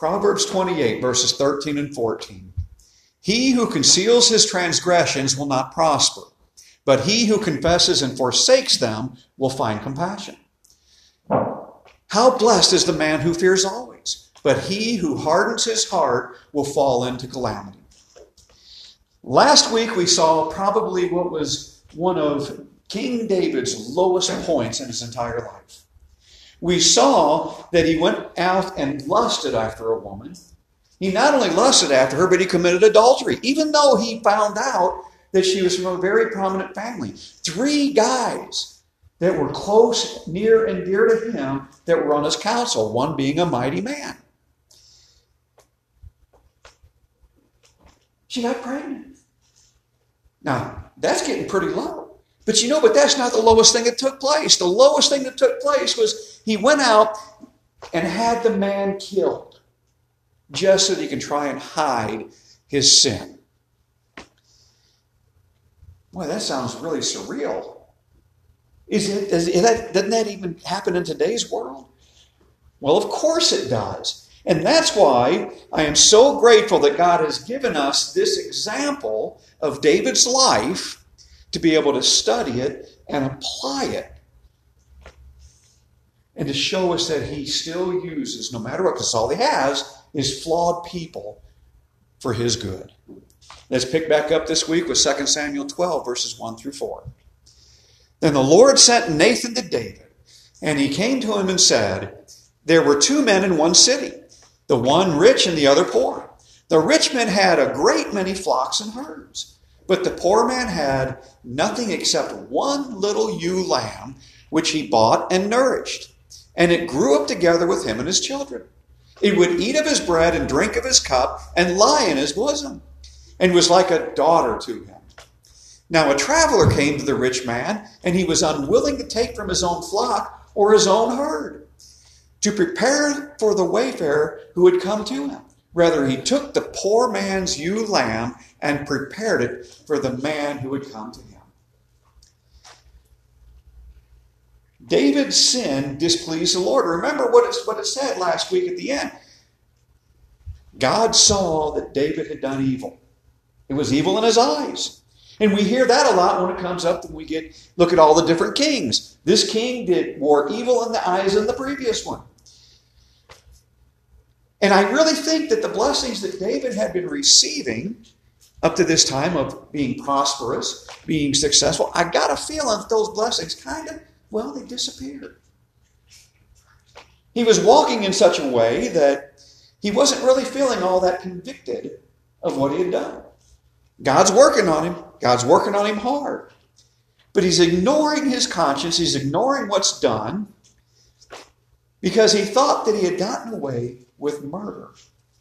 Proverbs 28, verses 13 and 14. He who conceals his transgressions will not prosper, but he who confesses and forsakes them will find compassion. How blessed is the man who fears always, but he who hardens his heart will fall into calamity. Last week we saw probably what was one of King David's lowest points in his entire life. We saw that he went out and lusted after a woman. He not only lusted after her, but he committed adultery, even though he found out that she was from a very prominent family. Three guys that were close, near, and dear to him that were on his council, one being a mighty man. She got pregnant. Now, that's getting pretty low. But you know, but that's not the lowest thing that took place. The lowest thing that took place was he went out and had the man killed just so that he can try and hide his sin. Boy, that sounds really surreal. Is it, is that, doesn't that even happen in today's world? Well, of course it does. And that's why I am so grateful that God has given us this example of David's life to be able to study it and apply it. And to show us that he still uses, no matter what, because all he has is flawed people for his good. Let's pick back up this week with 2 Samuel 12, verses 1 through 4. Then the Lord sent Nathan to David, and he came to him and said, There were two men in one city, the one rich and the other poor. The rich man had a great many flocks and herds, but the poor man had nothing except one little ewe lamb, which he bought and nourished. And it grew up together with him and his children. It would eat of his bread and drink of his cup and lie in his bosom, and was like a daughter to him. Now a traveler came to the rich man, and he was unwilling to take from his own flock or his own herd to prepare for the wayfarer who had come to him. Rather, he took the poor man's ewe lamb and prepared it for the man who would come to him. David's sin displeased the Lord. Remember what it, what it said last week at the end. God saw that David had done evil. It was evil in his eyes. And we hear that a lot when it comes up when we get look at all the different kings. This king did more evil in the eyes than the previous one. And I really think that the blessings that David had been receiving up to this time of being prosperous, being successful, I got a feeling that those blessings kind of, well, they disappeared. He was walking in such a way that he wasn't really feeling all that convicted of what he had done. God's working on him. God's working on him hard. But he's ignoring his conscience. He's ignoring what's done because he thought that he had gotten away with murder.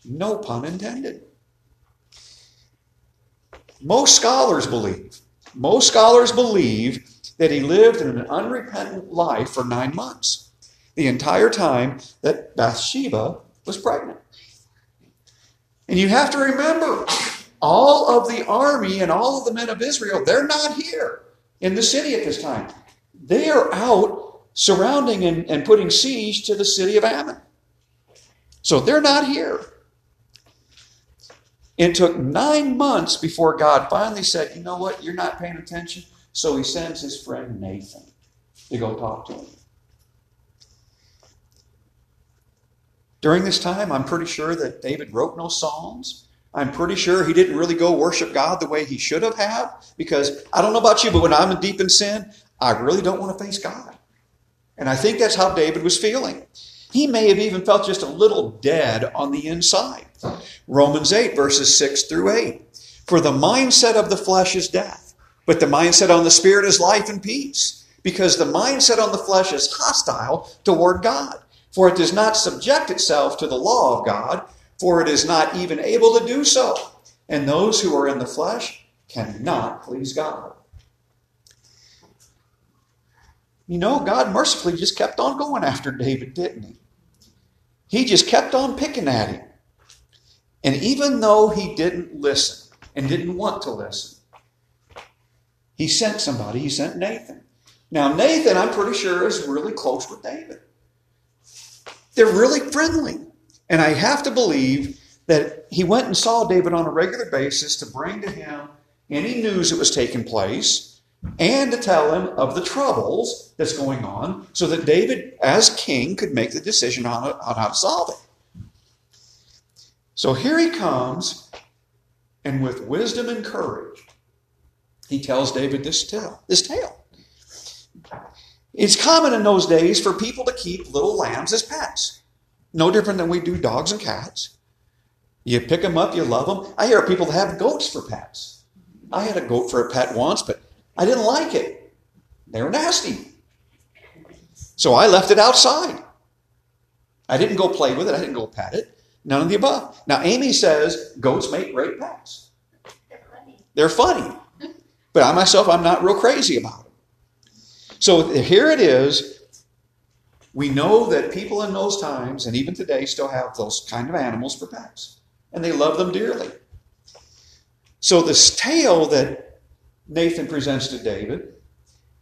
No pun intended. Most scholars believe, most scholars believe that he lived in an unrepentant life for nine months, the entire time that Bathsheba was pregnant. And you have to remember, all of the army and all of the men of Israel, they're not here in the city at this time. They are out surrounding and, and putting siege to the city of Ammon. So they're not here. It took nine months before God finally said, You know what? You're not paying attention. So he sends his friend Nathan to go talk to him. During this time, I'm pretty sure that David wrote no Psalms. I'm pretty sure he didn't really go worship God the way he should have had because I don't know about you, but when I'm deep in sin, I really don't want to face God. And I think that's how David was feeling. He may have even felt just a little dead on the inside. Romans 8, verses 6 through 8. For the mindset of the flesh is death, but the mindset on the spirit is life and peace. Because the mindset on the flesh is hostile toward God. For it does not subject itself to the law of God, for it is not even able to do so. And those who are in the flesh cannot please God. You know, God mercifully just kept on going after David, didn't he? He just kept on picking at him. And even though he didn't listen and didn't want to listen, he sent somebody. He sent Nathan. Now, Nathan, I'm pretty sure, is really close with David. They're really friendly. And I have to believe that he went and saw David on a regular basis to bring to him any news that was taking place and to tell him of the troubles that's going on so that David, as king, could make the decision on, on how to solve it. So here he comes, and with wisdom and courage, he tells David this tale. This tale. It's common in those days for people to keep little lambs as pets. No different than we do dogs and cats. You pick them up, you love them. I hear people have goats for pets. I had a goat for a pet once, but I didn't like it. They were nasty. So I left it outside. I didn't go play with it, I didn't go pat it. None of the above. Now, Amy says goats make great pets. They're funny. They're funny. But I myself, I'm not real crazy about them. So here it is. We know that people in those times, and even today, still have those kind of animals for pets. And they love them dearly. So this tale that Nathan presents to David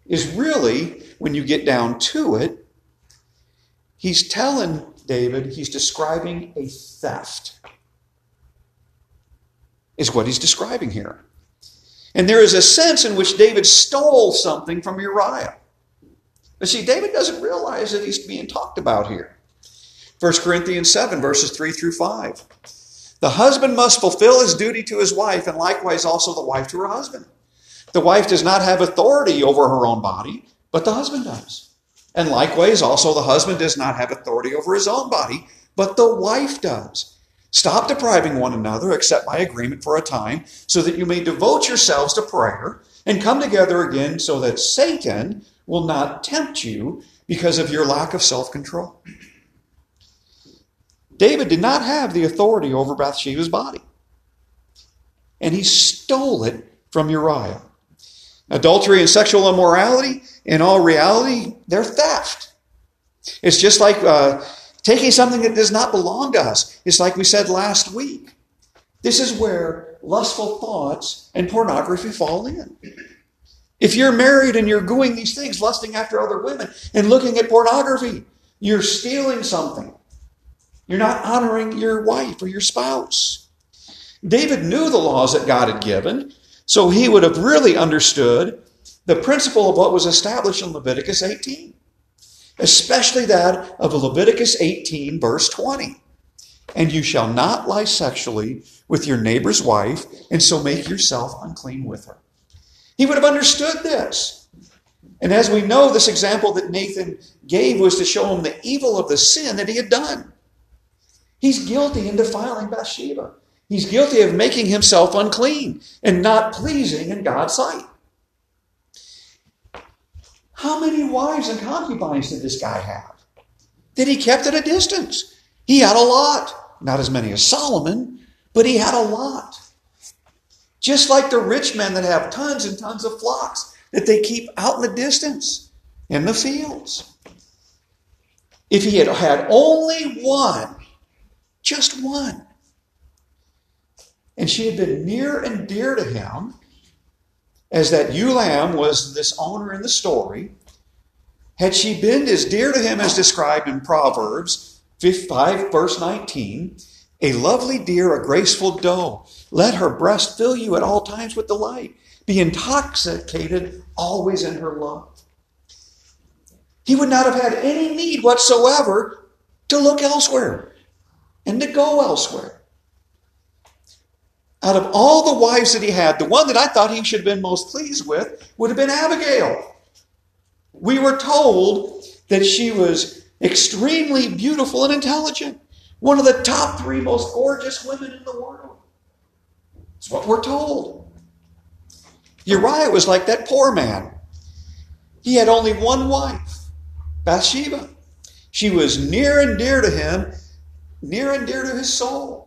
is really, when you get down to it, he's telling David, he's describing a theft, is what he's describing here. And there is a sense in which David stole something from Uriah. But see, David doesn't realize that he's being talked about here. 1 Corinthians 7, verses 3 through 5. The husband must fulfill his duty to his wife, and likewise also the wife to her husband. The wife does not have authority over her own body, but the husband does. And likewise also the husband does not have authority over his own body, but the wife does. Stop depriving one another except by agreement for a time, so that you may devote yourselves to prayer and come together again so that Satan will not tempt you because of your lack of self control. David did not have the authority over Bathsheba's body, and he stole it from Uriah. Adultery and sexual immorality, in all reality, they're theft. It's just like uh, taking something that does not belong to us. It's like we said last week. This is where lustful thoughts and pornography fall in. If you're married and you're doing these things, lusting after other women and looking at pornography, you're stealing something. You're not honoring your wife or your spouse. David knew the laws that God had given, so he would have really understood the principle of what was established in Leviticus 18, especially that of Leviticus 18, verse 20. And you shall not lie sexually with your neighbor's wife, and so make yourself unclean with her. He would have understood this. And as we know, this example that Nathan gave was to show him the evil of the sin that he had done. He's guilty in defiling Bathsheba. He's guilty of making himself unclean and not pleasing in God's sight. How many wives and concubines did this guy have? That he kept at a distance. He had a lot. Not as many as Solomon, but he had a lot. Just like the rich men that have tons and tons of flocks that they keep out in the distance in the fields. If he had had only one, just one, and she had been near and dear to him, as that ewe lamb was this owner in the story, had she been as dear to him as described in Proverbs 5, verse 19, a lovely deer, a graceful doe. Let her breast fill you at all times with delight. Be intoxicated always in her love. He would not have had any need whatsoever to look elsewhere and to go elsewhere. Out of all the wives that he had, the one that I thought he should have been most pleased with would have been Abigail. We were told that she was extremely beautiful and intelligent. One of the top three most gorgeous women in the world. That's what we're told. Uriah was like that poor man. He had only one wife, Bathsheba. She was near and dear to him, near and dear to his soul.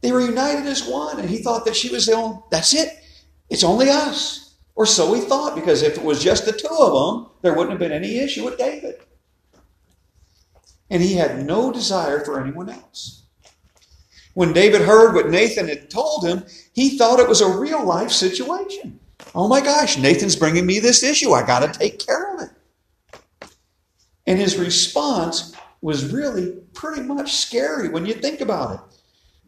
They were united as one, and he thought that she was the only, that's it. It's only us. Or so he thought, because if it was just the two of them, there wouldn't have been any issue with David and he had no desire for anyone else. When David heard what Nathan had told him, he thought it was a real life situation. Oh my gosh, Nathan's bringing me this issue. I got to take care of it. And his response was really pretty much scary when you think about it.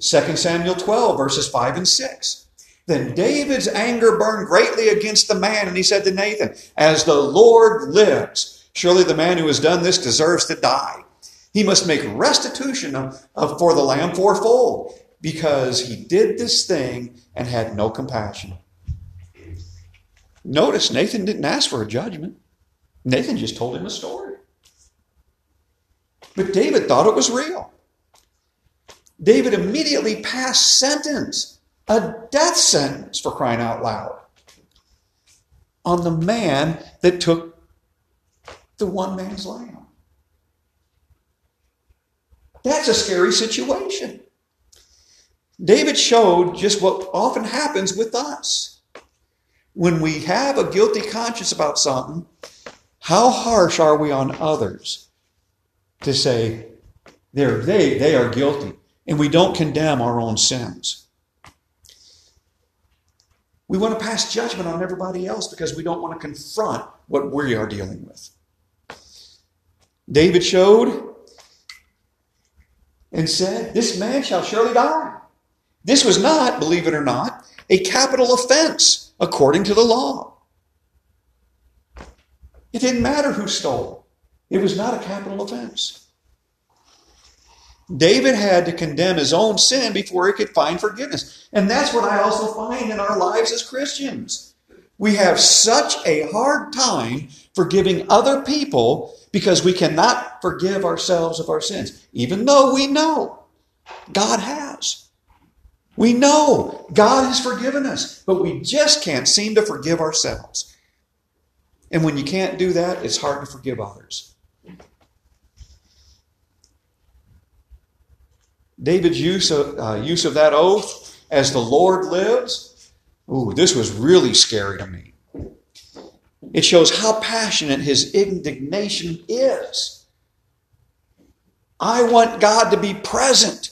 2 Samuel 12, verses 5 and 6. Then David's anger burned greatly against the man, and he said to Nathan, As the Lord lives, surely the man who has done this deserves to die. He must make restitution of, of, for the lamb fourfold, because he did this thing and had no compassion. Notice Nathan didn't ask for a judgment. Nathan just told him a story. But David thought it was real. David immediately passed sentence, a death sentence for crying out loud, on the man that took the one man's lamb. That's a scary situation. David showed just what often happens with us. When we have a guilty conscience about something, how harsh are we on others to say they're, they, they are guilty and we don't condemn our own sins? We want to pass judgment on everybody else because we don't want to confront what we are dealing with. David showed and said, This man shall surely die. This was not, believe it or not, a capital offense according to the law. It didn't matter who stole, it was not a capital offense. David had to condemn his own sin before he could find forgiveness. And that's what I also find in our lives as Christians. We have such a hard time forgiving other people because we cannot forgive ourselves of our sins, even though we know God has. We know God has forgiven us, but we just can't seem to forgive ourselves. And when you can't do that, it's hard to forgive others. David's use of, uh, use of that oath, as the Lord lives, ooh, this was really scary to me. It shows how passionate his indignation is. I want God to be present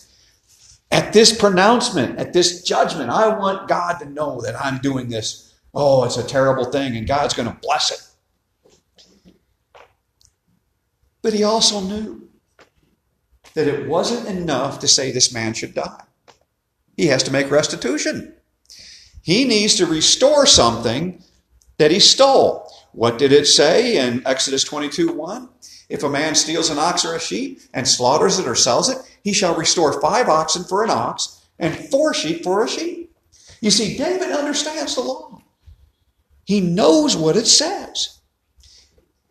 at this pronouncement, at this judgment. I want God to know that I'm doing this. Oh, it's a terrible thing, and God's going to bless it. But he also knew that it wasn't enough to say this man should die. He has to make restitution. He needs to restore something that he stole. What did it say in Exodus 22 1? If a man steals an ox or a sheep and slaughters it or sells it, he shall restore five oxen for an ox and four sheep for a sheep. You see, David understands the law. He knows what it says.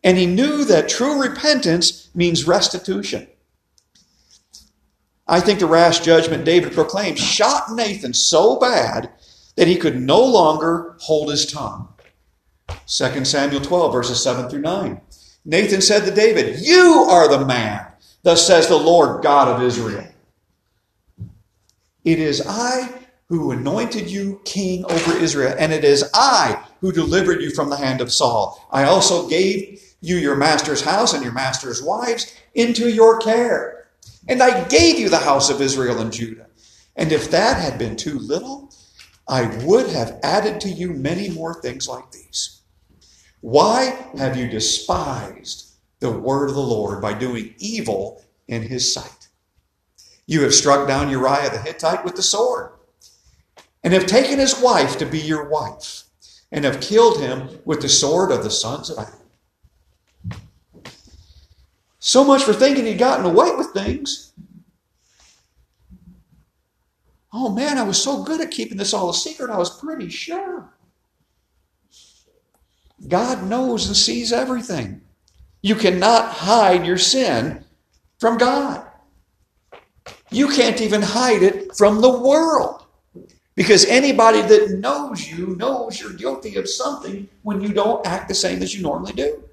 And he knew that true repentance means restitution. I think the rash judgment David proclaimed shot Nathan so bad that he could no longer hold his tongue. 2 Samuel 12, verses 7 through 9. Nathan said to David, You are the man, thus says the Lord God of Israel. It is I who anointed you king over Israel, and it is I who delivered you from the hand of Saul. I also gave you your master's house and your master's wives into your care. And I gave you the house of Israel and Judah. And if that had been too little, I would have added to you many more things like these. Why have you despised the word of the Lord by doing evil in his sight? You have struck down Uriah the Hittite with the sword, and have taken his wife to be your wife, and have killed him with the sword of the sons of Ammon. So much for thinking he'd gotten away with things. Oh man, I was so good at keeping this all a secret, I was pretty sure. God knows and sees everything. You cannot hide your sin from God. You can't even hide it from the world. Because anybody that knows you knows you're guilty of something when you don't act the same as you normally do.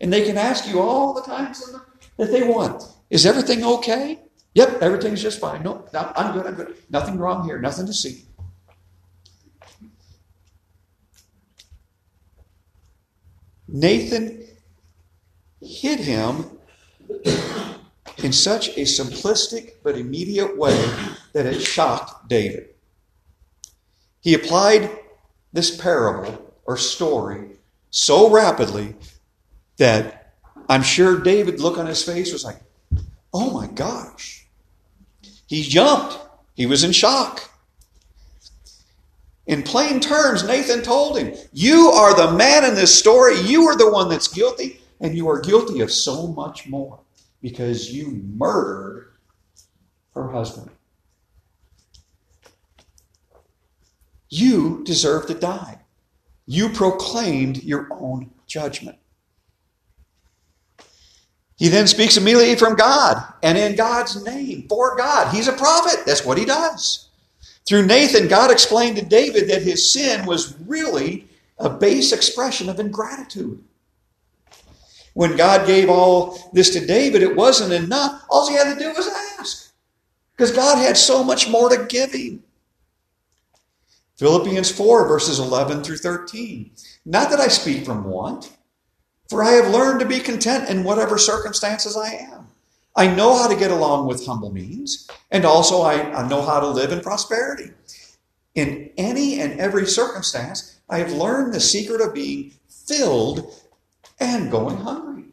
And they can ask you all the times that they want. Is everything okay? Yep, everything's just fine. No, I'm good, I'm good. Nothing wrong here, nothing to see. Nathan hit him in such a simplistic but immediate way that it shocked David. He applied this parable or story so rapidly that I'm sure David, look on his face was like, oh my gosh. He jumped. He was in shock. In plain terms, Nathan told him, You are the man in this story. You are the one that's guilty, and you are guilty of so much more because you murdered her husband. You deserve to die. You proclaimed your own judgment. He then speaks immediately from God and in God's name for God. He's a prophet. That's what he does. Through Nathan, God explained to David that his sin was really a base expression of ingratitude. When God gave all this to David, it wasn't enough. All he had to do was ask. Because God had so much more to give him. Philippians 4, verses 11 through 13. Not that I speak from want, for I have learned to be content in whatever circumstances I am. I know how to get along with humble means, and also I, I know how to live in prosperity. In any and every circumstance, I have learned the secret of being filled and going hungry.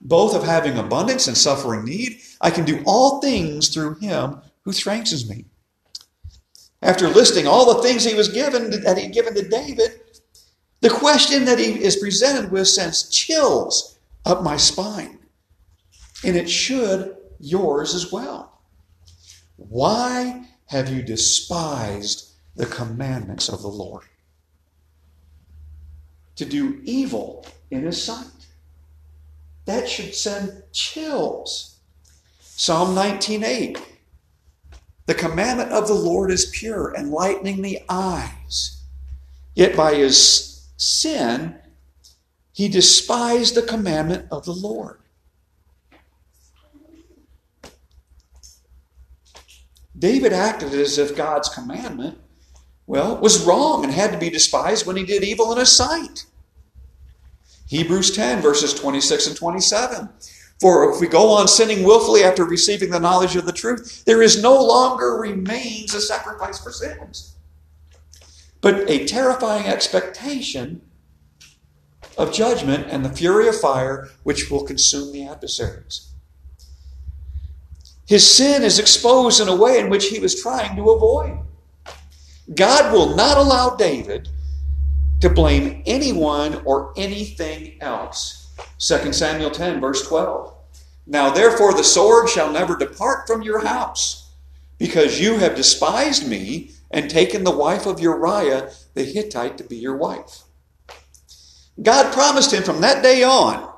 Both of having abundance and suffering need, I can do all things through him who strengthens me. After listing all the things he was given that he'd given to David, the question that he is presented with sends chills up my spine. And it should yours as well. Why have you despised the commandments of the Lord? To do evil in his sight. That should send chills. Psalm 19:8 the commandment of the Lord is pure, enlightening the eyes. Yet by his sin, he despised the commandment of the Lord. David acted as if God's commandment, well, was wrong and had to be despised when he did evil in his sight. Hebrews 10, verses 26 and 27. For if we go on sinning willfully after receiving the knowledge of the truth, there is no longer remains a sacrifice for sins, but a terrifying expectation of judgment and the fury of fire which will consume the adversaries. His sin is exposed in a way in which he was trying to avoid. God will not allow David to blame anyone or anything else 2 Samuel 10, verse 12. Now therefore the sword shall never depart from your house, because you have despised me and taken the wife of Uriah the Hittite to be your wife. God promised him from that day on,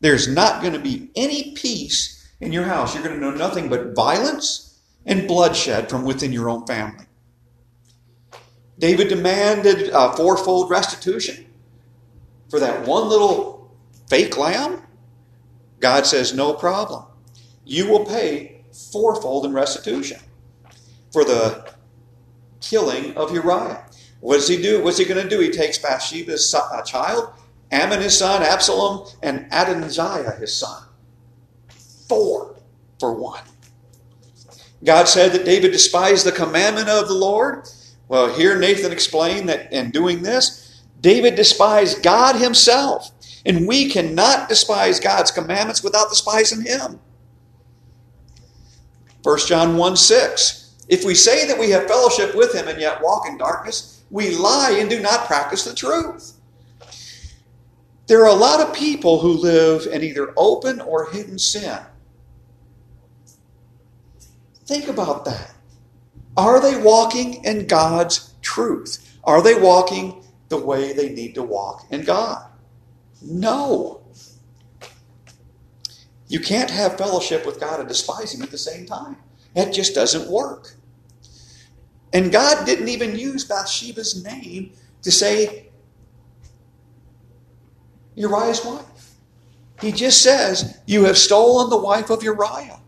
there's not going to be any peace in your house. You're going to know nothing but violence and bloodshed from within your own family. David demanded a fourfold restitution for that one little fake lamb? God says, no problem. You will pay fourfold in restitution for the killing of Uriah. What does he do? What's he going to do? He takes Bathsheba's uh, child, Amnon his son, Absalom, and Adonijah his son. Four for one. God said that David despised the commandment of the Lord. Well, here Nathan explained that in doing this, David despised God himself. And we cannot despise God's commandments without despising Him. 1 John 1 6. If we say that we have fellowship with Him and yet walk in darkness, we lie and do not practice the truth. There are a lot of people who live in either open or hidden sin. Think about that. Are they walking in God's truth? Are they walking the way they need to walk in God? No. You can't have fellowship with God and despise Him at the same time. That just doesn't work. And God didn't even use Bathsheba's name to say Uriah's wife. He just says, You have stolen the wife of Uriah.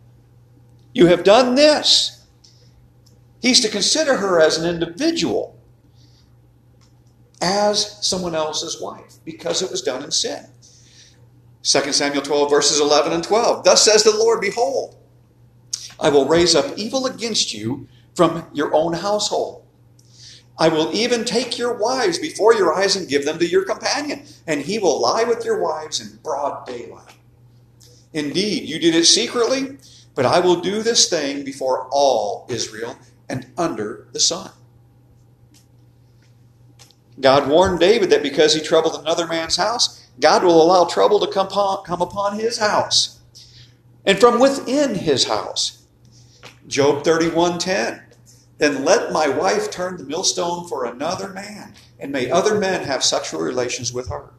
You have done this. He's to consider her as an individual as someone else's wife because it was done in sin. 2 Samuel 12, verses 11 and 12. Thus says the Lord, Behold, I will raise up evil against you from your own household. I will even take your wives before your eyes and give them to your companion, and he will lie with your wives in broad daylight. Indeed, you did it secretly, but I will do this thing before all Israel and under the sun. God warned David that because he troubled another man's house, God will allow trouble to come upon, come upon his house and from within his house. Job 31:10 Then let my wife turn the millstone for another man, and may other men have sexual relations with her.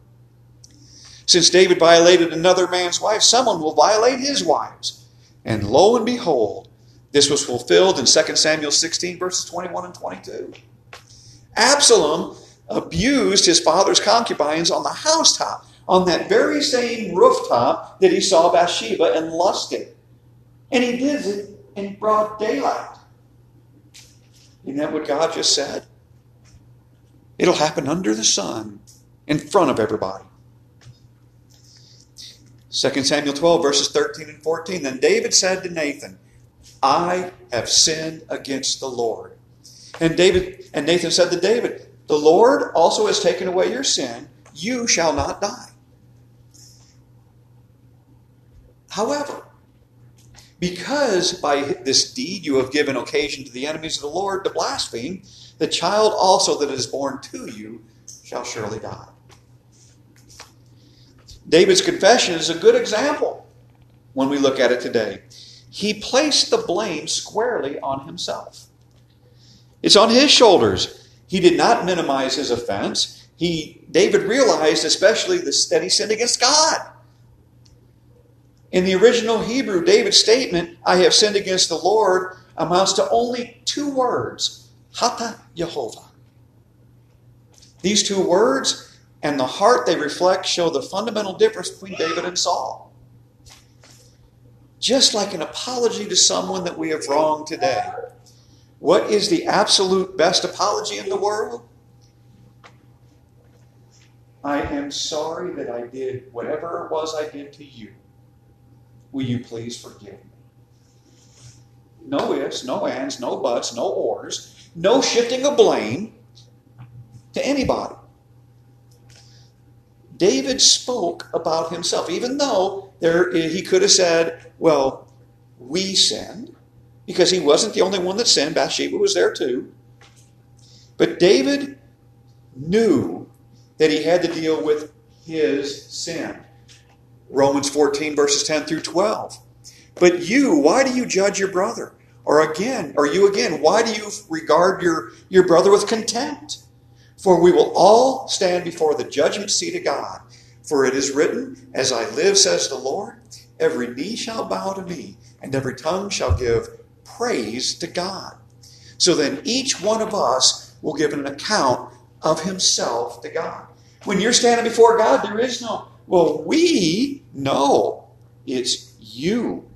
Since David violated another man's wife, someone will violate his wives. And lo and behold, this was fulfilled in 2 Samuel 16, verses 21 and 22. Absalom abused his father's concubines on the housetop, on that very same rooftop that he saw Bathsheba and lusted. And he did it in broad daylight. Isn't that what God just said? It'll happen under the sun, in front of everybody. 2 Samuel 12, verses 13 and 14. Then David said to Nathan, I have sinned against the Lord. And David and Nathan said to David, The Lord also has taken away your sin. You shall not die. However, because by this deed you have given occasion to the enemies of the Lord to blaspheme, the child also that is born to you shall surely die. David's confession is a good example when we look at it today. He placed the blame squarely on himself. It's on his shoulders. He did not minimize his offense. He, David realized especially that he sinned against God. In the original Hebrew, David's statement, I have sinned against the Lord, amounts to only two words, Hata Yehovah. These two words and the heart they reflect show the fundamental difference between David and Saul. Just like an apology to someone that we have wronged today. What is the absolute best apology in the world? I am sorry that I did whatever it was I did to you. Will you please forgive me? No ifs, no ands, no buts, no ors, no shifting of blame to anybody. David spoke about himself, even though there, he could have said, Well, we sinned, because he wasn't the only one that sinned. Bathsheba was there too. But David knew that he had to deal with his sin. Romans 14, verses 10 through 12. But you, why do you judge your brother? Or again, or you again, why do you regard your, your brother with contempt? For we will all stand before the judgment seat of God. For it is written, As I live, says the Lord, every knee shall bow to me, and every tongue shall give praise to God. So then each one of us will give an account of himself to God. When you're standing before God, there is no, well, we know it's you.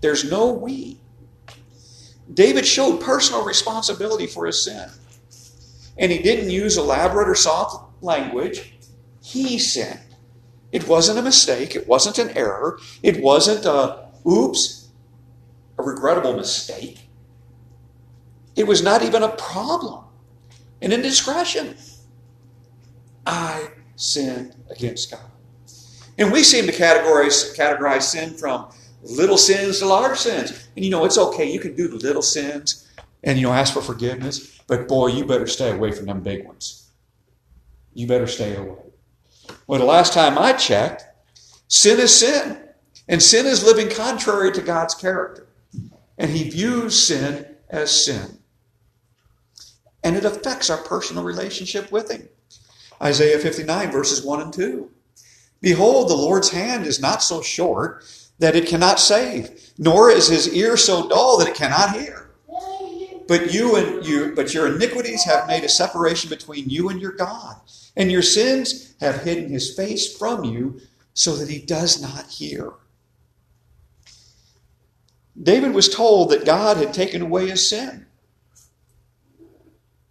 There's no we. David showed personal responsibility for his sin and he didn't use elaborate or soft language. He sinned. It wasn't a mistake. It wasn't an error. It wasn't a oops, a regrettable mistake. It was not even a problem, an indiscretion. I sinned against God. And we seem to categorize, categorize sin from little sins to large sins. And you know, it's okay. You can do the little sins and, you know, ask for forgiveness. But boy, you better stay away from them big ones. You better stay away. Well, the last time I checked, sin is sin. And sin is living contrary to God's character. And he views sin as sin. And it affects our personal relationship with him. Isaiah 59, verses 1 and 2. Behold, the Lord's hand is not so short that it cannot save, nor is his ear so dull that it cannot hear. But you and you, but your iniquities have made a separation between you and your God, and your sins have hidden his face from you so that he does not hear. David was told that God had taken away his sin.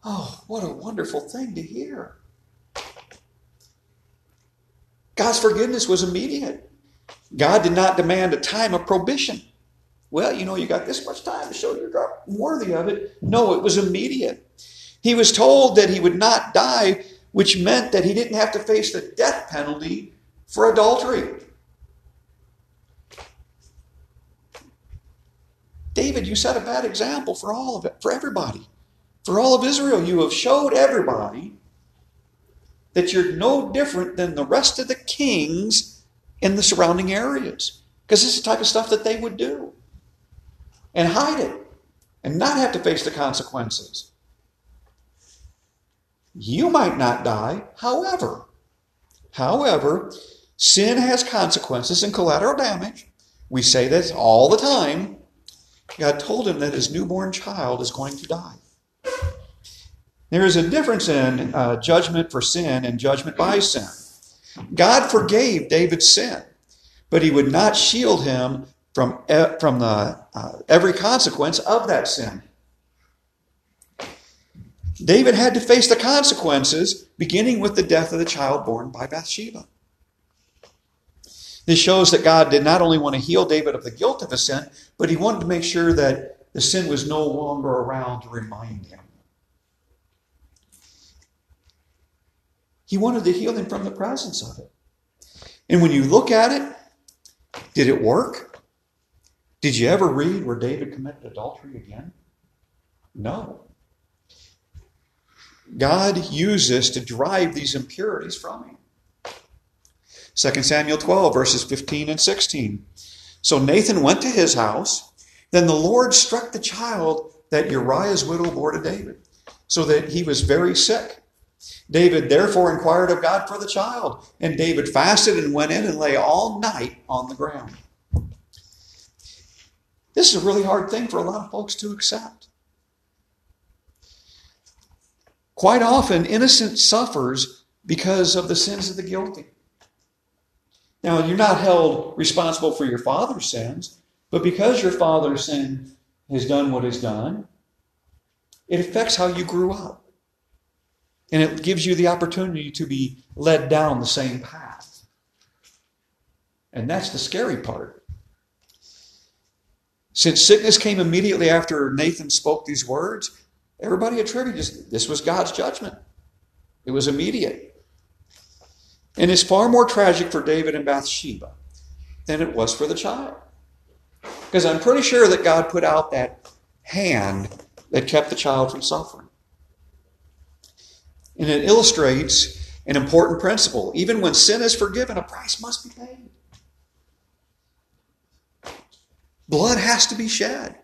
Oh, what a wonderful thing to hear. God's forgiveness was immediate. God did not demand a time of probation. well, you know, you got this much time to show you're worthy of it. No, it was immediate. He was told that he would not die, which meant that he didn't have to face the death penalty for adultery. David, you set a bad example for all of it, for everybody. For all of Israel, you have showed everybody that you're no different than the rest of the kings in the surrounding areas. Because this is the type of stuff that they would do. And hide it. And not have to face the consequences. You might not die, however. However, sin has consequences and collateral damage. We say this all the time. God told him that his newborn child is going to die. There is a difference in uh, judgment for sin and judgment by sin. God forgave David's sin, but he would not shield him from, from the, uh, every consequence of that sin. David had to face the consequences, beginning with the death of the child born by Bathsheba. This shows that God did not only want to heal David of the guilt of his sin, but he wanted to make sure that the sin was no longer around to remind him. He wanted to heal him from the presence of it. And when you look at it, did it work? Did you ever read where David committed adultery again? No. God used this to drive these impurities from him. 2 Samuel 12, verses 15 and 16. So Nathan went to his house. Then the Lord struck the child that Uriah's widow bore to David, so that he was very sick. David therefore inquired of God for the child, and David fasted and went in and lay all night on the ground. This is a really hard thing for a lot of folks to accept. Quite often, innocent suffers because of the sins of the guilty. Now, you're not held responsible for your father's sins, but because your father's sin has done what it's done, it affects how you grew up. And it gives you the opportunity to be led down the same path. And that's the scary part. Since sickness came immediately after Nathan spoke these words, everybody attributed this was God's judgment. It was immediate. And it's far more tragic for David and Bathsheba than it was for the child. Because I'm pretty sure that God put out that hand that kept the child from suffering. And it illustrates an important principle. Even when sin is forgiven, a price must be paid. Blood has to be shed.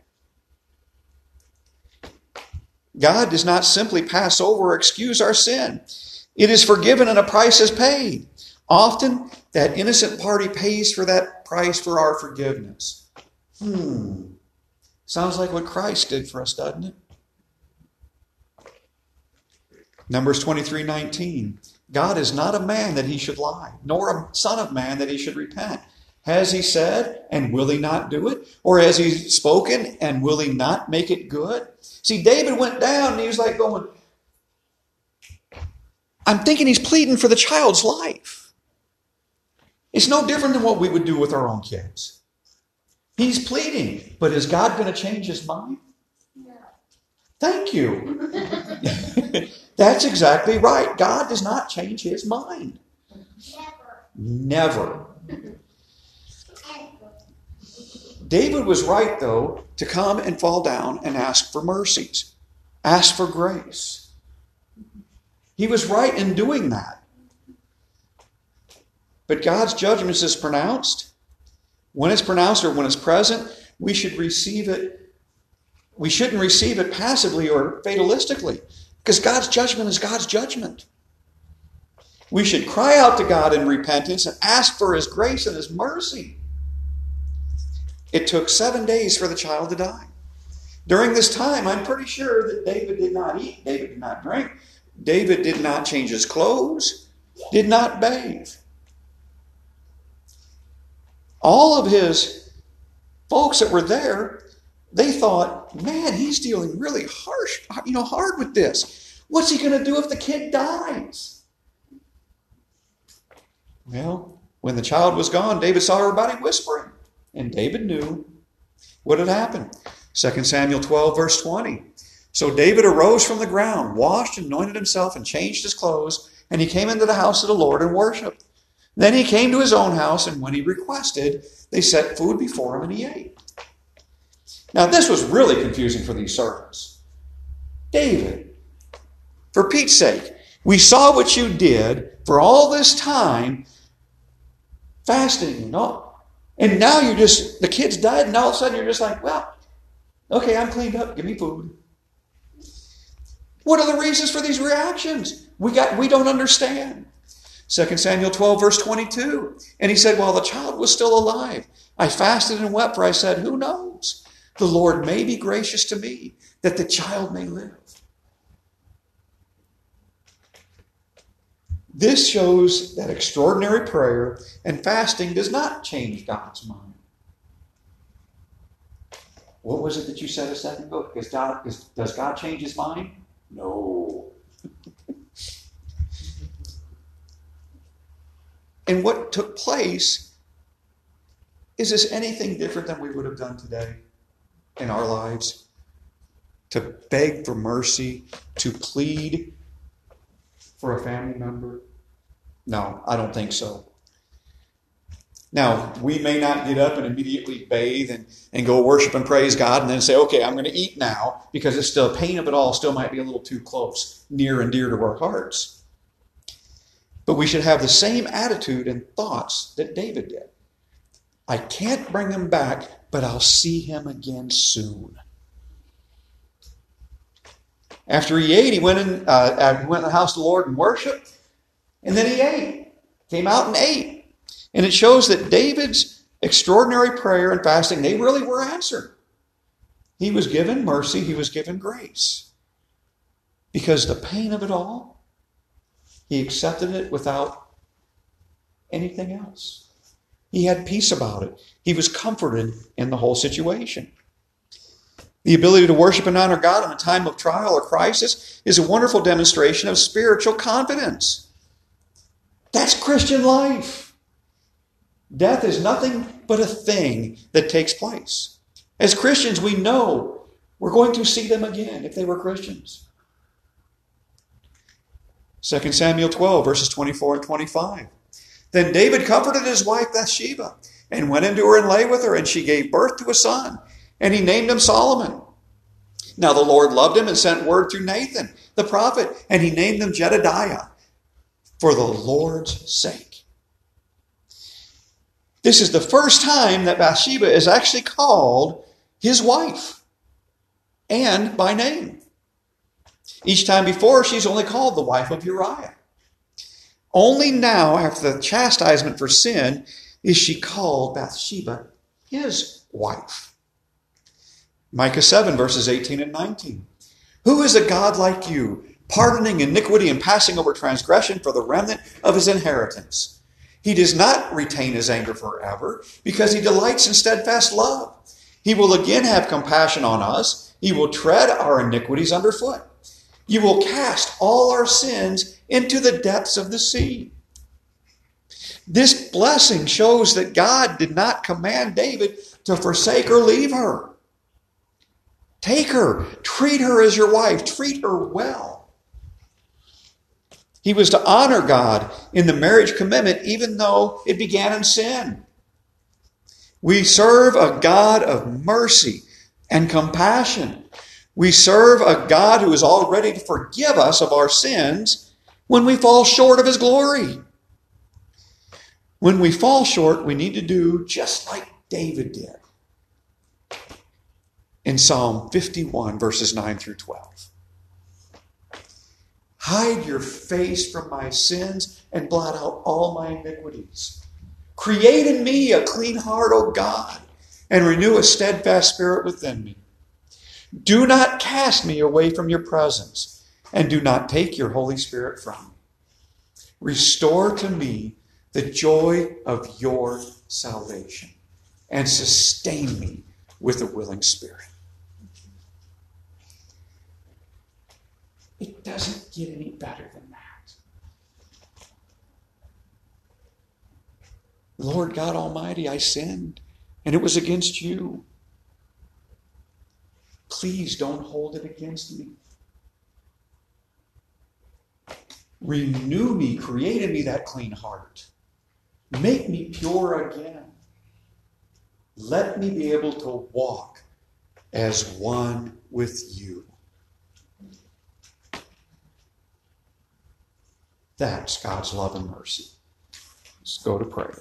God does not simply pass over or excuse our sin. It is forgiven and a price is paid. Often, that innocent party pays for that price for our forgiveness. Hmm. Sounds like what Christ did for us, doesn't it? Numbers 23 19. God is not a man that he should lie, nor a son of man that he should repent. Has he said, and will he not do it? Or has he spoken, and will he not make it good? See, David went down and he was like going, I'm thinking he's pleading for the child's life. It's no different than what we would do with our own kids. He's pleading, but is God going to change his mind? No. Thank you. That's exactly right. God does not change his mind. Never. Never. David was right, though, to come and fall down and ask for mercies, ask for grace. He was right in doing that. But God's judgment is pronounced. When it's pronounced or when it's present, we should receive it. We shouldn't receive it passively or fatalistically because God's judgment is God's judgment. We should cry out to God in repentance and ask for His grace and His mercy. It took seven days for the child to die. During this time, I'm pretty sure that David did not eat, David did not drink, David did not change his clothes, did not bathe. All of his folks that were there, they thought, man, he's dealing really harsh, you know, hard with this. What's he going to do if the kid dies? Well, when the child was gone, David saw everybody whispering, and David knew What had happened? 2 Samuel 12, verse 20. So David arose from the ground, washed, and anointed himself, and changed his clothes, and he came into the house of the Lord and worshiped. Then he came to his own house, and when he requested, they set food before him, and he ate. Now, this was really confusing for these servants. David, for Pete's sake, we saw what you did for all this time, fasting and all. And now you're just, the kids died, and all of a sudden you're just like, well, okay, I'm cleaned up, give me food. What are the reasons for these reactions? We got we don't understand. 2 Samuel 12, verse 22. And he said, While the child was still alive, I fasted and wept, for I said, Who knows? The Lord may be gracious to me, that the child may live. This shows that extraordinary prayer and fasting does not change God's mind. What was it that you said a second ago? Is God, is, does God change his mind? No. and what took place is this anything different than we would have done today in our lives? To beg for mercy, to plead for a family member? No, I don't think so. Now, we may not get up and immediately bathe and, and go worship and praise God and then say, okay, I'm going to eat now because it's still pain of it all still might be a little too close, near and dear to our hearts. But we should have the same attitude and thoughts that David did. I can't bring him back, but I'll see him again soon. After he ate, he went in, uh, he went in the house of the Lord and worshiped, and then he ate. Came out and ate. And it shows that David's extraordinary prayer and fasting, they really were answered. He was given mercy, he was given grace. Because the pain of it all, he accepted it without anything else. He had peace about it. He was comforted in the whole situation. The ability to worship and honor God in a time of trial or crisis is a wonderful demonstration of spiritual confidence. That's Christian life. Death is nothing but a thing that takes place. As Christians, we know we're going to see them again if they were Christians. 2 Samuel 12, verses 24 and 25. Then David comforted his wife Bathsheba and went into her and lay with her, and she gave birth to a son, and he named him Solomon. Now the Lord loved him and sent word through Nathan, the prophet, and he named them Jedidiah for the Lord's sake. This is the first time that Bathsheba is actually called his wife and by name. Each time before, she's only called the wife of Uriah. Only now, after the chastisement for sin, is she called Bathsheba his wife. Micah 7, verses 18 and 19. Who is a God like you, pardoning iniquity and passing over transgression for the remnant of his inheritance? He does not retain his anger forever because he delights in steadfast love. He will again have compassion on us. He will tread our iniquities underfoot. You will cast all our sins into the depths of the sea. This blessing shows that God did not command David to forsake or leave her. Take her, treat her as your wife, treat her well. He was to honor God in the marriage commitment, even though it began in sin. We serve a God of mercy and compassion. We serve a God who is all ready to forgive us of our sins when we fall short of his glory. When we fall short, we need to do just like David did in Psalm 51, verses 9 through 12. Hide your face from my sins and blot out all my iniquities. Create in me a clean heart, O God, and renew a steadfast spirit within me. Do not cast me away from your presence, and do not take your Holy Spirit from me. Restore to me the joy of your salvation, and sustain me with a willing spirit. It doesn't get any better than that. Lord God Almighty, I sinned, and it was against you. Please don't hold it against me. Renew me, create in me that clean heart. Make me pure again. Let me be able to walk as one with you. That's God's love and mercy. Let's go to prayer.